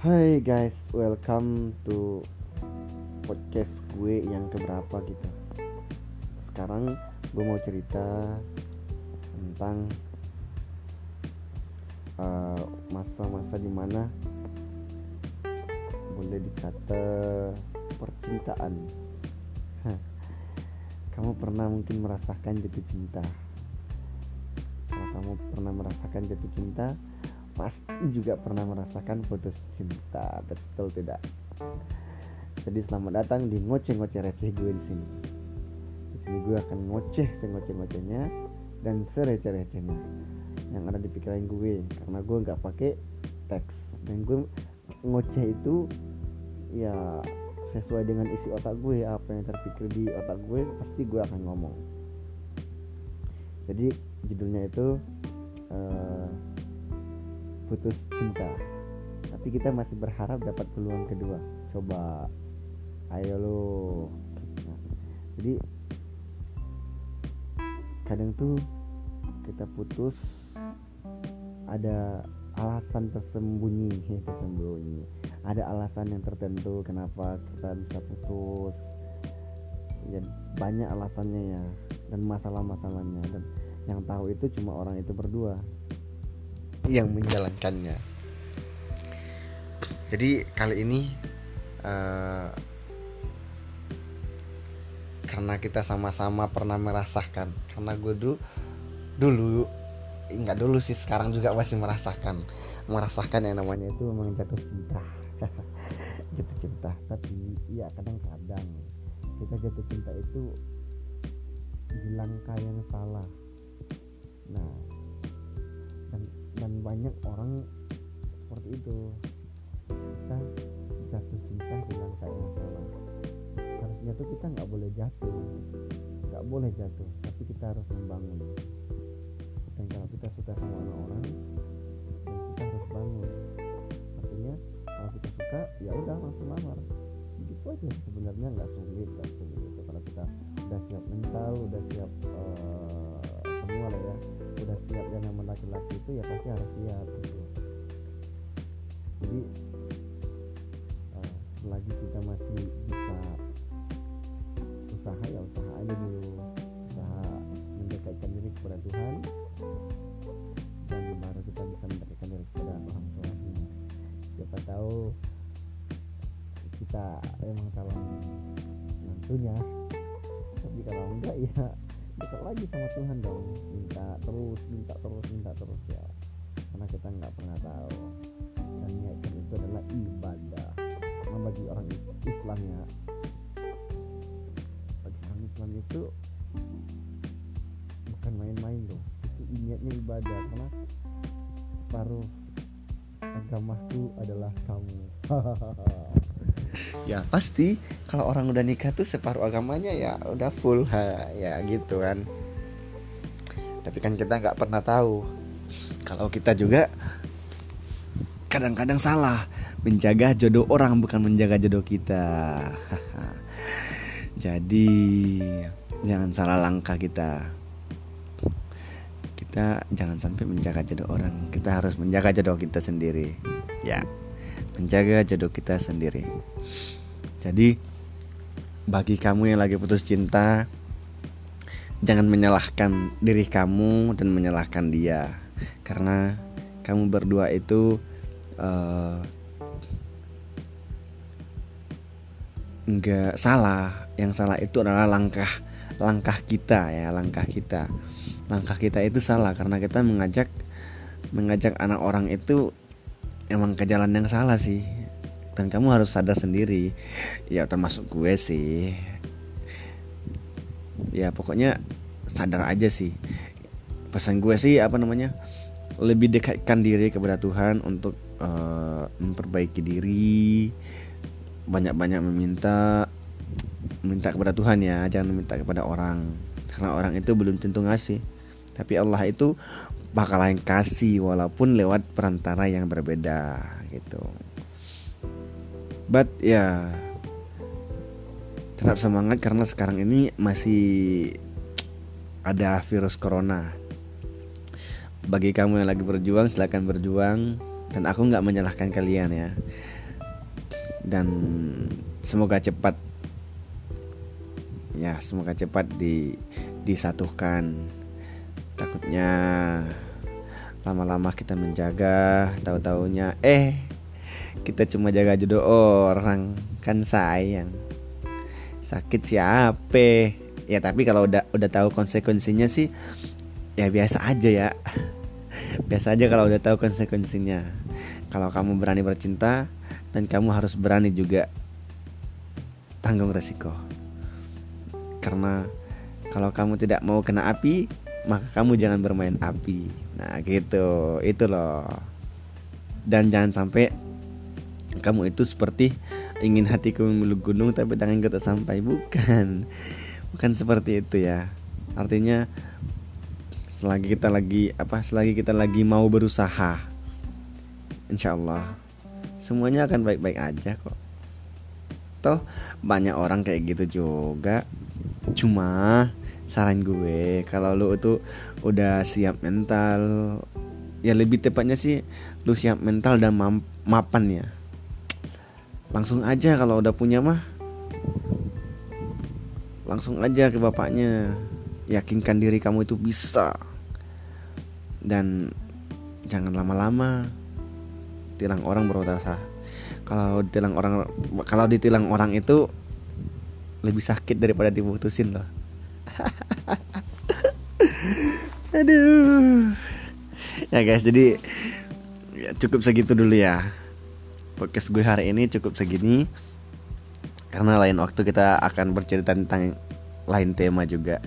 Hai guys, welcome to podcast gue yang keberapa gitu. Sekarang gue mau cerita tentang uh, masa-masa uh, di mana boleh dikata percintaan. Kamu pernah mungkin merasakan jatuh cinta. Kalau kamu pernah merasakan jatuh cinta, pasti juga pernah merasakan putus cinta betul tidak? Jadi selamat datang di ngoceh-ngoceh receh gue di sini. Di sini gue akan ngoceh sengoceh-ngocehnya dan sereceh-recehnya yang ada di pikiran gue. Karena gue nggak pakai teks. Dan gue ngoceh itu ya sesuai dengan isi otak gue. Apa yang terpikir di otak gue pasti gue akan ngomong. Jadi judulnya itu uh, putus cinta. Tapi kita masih berharap dapat peluang kedua. Coba. Ayo lo nah, jadi kadang tuh kita putus ada alasan tersembunyi tersembunyi. Ada alasan yang tertentu kenapa kita bisa putus. Ya banyak alasannya ya dan masalah-masalahnya. Dan yang tahu itu cuma orang itu berdua yang menjalankannya. Jadi kali ini uh, karena kita sama-sama pernah merasakan, karena gue dulu dulu nggak dulu sih sekarang juga masih merasakan. Merasakan yang namanya itu memang jatuh cinta. Jatuh cinta tapi ya kadang-kadang kita jatuh cinta itu di langkah yang salah. Nah dan banyak orang seperti itu. Kita jatuh cinta bilang kayak masalah. Harusnya tuh kita nggak boleh jatuh. Nggak boleh jatuh tapi kita harus membangun. Dan kalau kita suka sama orang-orang kita harus bangun. Artinya kalau kita suka ya udah langsung lamar. Gitu aja. Sebenarnya nggak sulit nggak sulit. Kalau kita udah siap mental udah siap uh, semua lah ya. Udah siap yang namanya laki-laki itu ya pasti harus siap gitu. Jadi uh, selagi kita masih bisa usaha ya usaha aja dulu. Usaha mendekatkan diri kepada Tuhan. Dan baru kita bisa mendekatkan diri kepada orang tuanya. Siapa tahu kita memang calon nantunya tapi kalau enggak ya dekat lagi sama Tuhan dong. Minta terus minta terus minta terus ya. Karena kita nggak pernah tahu. Dan niatkan itu adalah ibadah. Karena bagi orang Islam ya. Bagi orang Islam itu bukan main-main dong. Itu niatnya ibadah. Karena separuh agamaku adalah kamu ya pasti kalau orang udah nikah tuh separuh agamanya ya udah full ha, ya gitu kan. Tapi kan kita nggak pernah tahu. Kalau kita juga kadang-kadang salah menjaga jodoh orang bukan menjaga jodoh kita. Jadi jangan salah langkah kita. Kita jangan sampai menjaga jodoh orang. Kita harus menjaga jodoh kita sendiri. Ya menjaga jodoh kita sendiri. Jadi bagi kamu yang lagi putus cinta, jangan menyalahkan diri kamu dan menyalahkan dia, karena kamu berdua itu uh, nggak salah. Yang salah itu adalah langkah langkah kita ya, langkah kita. Langkah kita itu salah karena kita mengajak mengajak anak orang itu emang ke jalan yang salah sih. Dan kamu harus sadar sendiri. Ya termasuk gue sih. Ya pokoknya sadar aja sih. Pesan gue sih apa namanya lebih dekatkan diri kepada Tuhan untuk uh, memperbaiki diri. Banyak-banyak meminta minta kepada Tuhan ya. Jangan meminta kepada orang. Karena orang itu belum tentu ngasih tapi Allah itu bakalan kasih walaupun lewat perantara yang berbeda gitu. But ya tetap semangat karena sekarang ini masih ada virus corona. Bagi kamu yang lagi berjuang silahkan berjuang. Dan aku nggak menyalahkan kalian ya. Dan semoga cepat ya semoga cepat di disatukan takutnya lama-lama kita menjaga tahu-taunya. Eh kita cuma jaga jodoh orang. Kan sayang. Sakit siapa? Ya tapi kalau udah udah tahu konsekuensinya sih ya biasa aja ya. Biasa aja kalau udah tahu konsekuensinya. Kalau kamu berani bercinta dan kamu harus berani juga tanggung resiko. Karena kalau kamu tidak mau kena api maka kamu jangan bermain api. Nah gitu. Itu loh. Dan jangan sampai kamu itu seperti ingin hatiku memeluk gunung tapi tangan tak sampai. Bukan. Bukan seperti itu ya. Artinya selagi kita lagi apa selagi kita lagi mau berusaha insya Allah semuanya akan baik-baik aja kok. Toh banyak orang kayak gitu juga. Cuma saran gue kalau lu itu udah siap mental ya lebih tepatnya sih lu siap mental dan mapan ya. Langsung aja kalau udah punya mah langsung aja ke bapaknya. Yakinkan diri kamu itu bisa. Dan jangan lama-lama tilang orang berotak kalau ditilang orang kalau ditilang orang itu lebih sakit daripada diputusin loh aduh. Ya guys jadi ya cukup segitu dulu ya. Podcast gue hari ini cukup segini. Karena lain waktu kita akan bercerita tentang lain tema juga.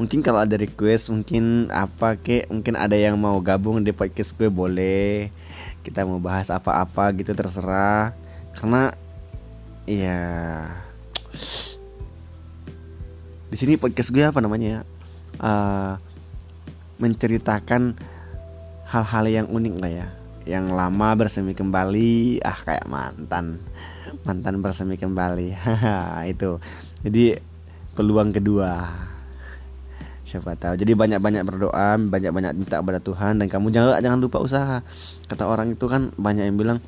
Mungkin kalau ada request mungkin apa ke mungkin ada yang mau gabung di podcast gue boleh. Kita mau bahas apa-apa gitu terserah. Karena ya di sini podcast gue apa namanya uh, menceritakan hal-hal yang unik lah ya. Yang lama bersemi kembali ah kayak mantan mantan bersemi kembali. Itu. Jadi peluang kedua. Siapa tahu. Jadi banyak-banyak berdoa banyak-banyak minta kepada Tuhan. Dan kamu jangan jangan lupa usaha. Kata orang itu kan banyak yang bilang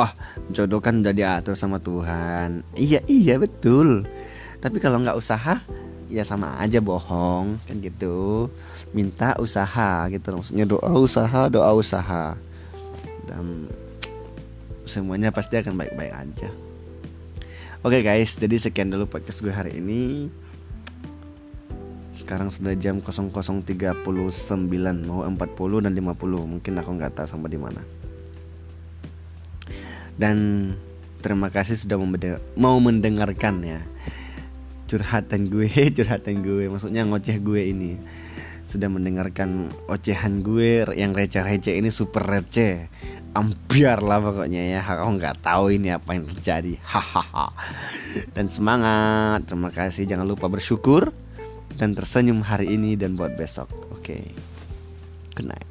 oh, jodoh kan udah diatur sama Tuhan. Iya iya betul. Tapi kalau nggak usaha ya sama aja bohong kan gitu. Minta usaha gitu maksudnya doa usaha doa usaha. Dan semuanya pasti akan baik-baik aja. Oke okay guys, jadi sekian dulu podcast gue hari ini. Sekarang sudah jam 00.39 mau 40 dan 50 mungkin aku nggak tahu sampai di mana. Dan terima kasih sudah mau mendengarkan ya curhatan gue, curhatan gue, maksudnya ngoceh gue ini sudah mendengarkan ocehan gue yang receh-receh ini super receh ambiar lah pokoknya ya aku nggak tahu ini apa yang terjadi hahaha dan semangat terima kasih jangan lupa bersyukur dan tersenyum hari ini dan buat besok. Oke. Okay. Good night.